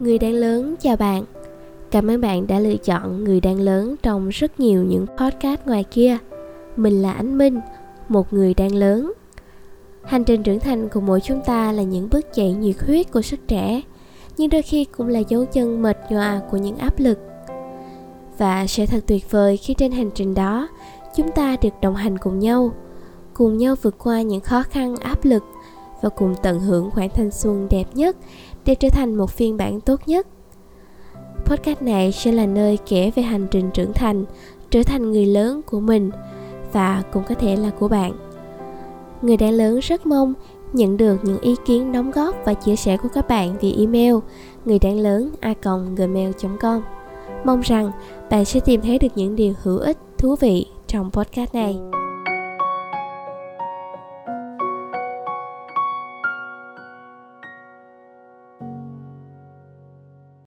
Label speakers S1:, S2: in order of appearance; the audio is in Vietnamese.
S1: Người đang lớn chào bạn. Cảm ơn bạn đã lựa chọn Người đang lớn trong rất nhiều những podcast ngoài kia. Mình là Ánh Minh, một người đang lớn. Hành trình trưởng thành của mỗi chúng ta là những bước chạy nhiệt huyết của sức trẻ, nhưng đôi khi cũng là dấu chân mệt nhòa của những áp lực. Và sẽ thật tuyệt vời khi trên hành trình đó, chúng ta được đồng hành cùng nhau, cùng nhau vượt qua những khó khăn áp lực và cùng tận hưởng khoảng thanh xuân đẹp nhất để trở thành một phiên bản tốt nhất. Podcast này sẽ là nơi kể về hành trình trưởng thành, trở thành người lớn của mình và cũng có thể là của bạn. Người đã lớn rất mong nhận được những ý kiến đóng góp và chia sẻ của các bạn via email người đáng lớn a gmail com. Mong rằng bạn sẽ tìm thấy được những điều hữu ích, thú vị trong podcast này.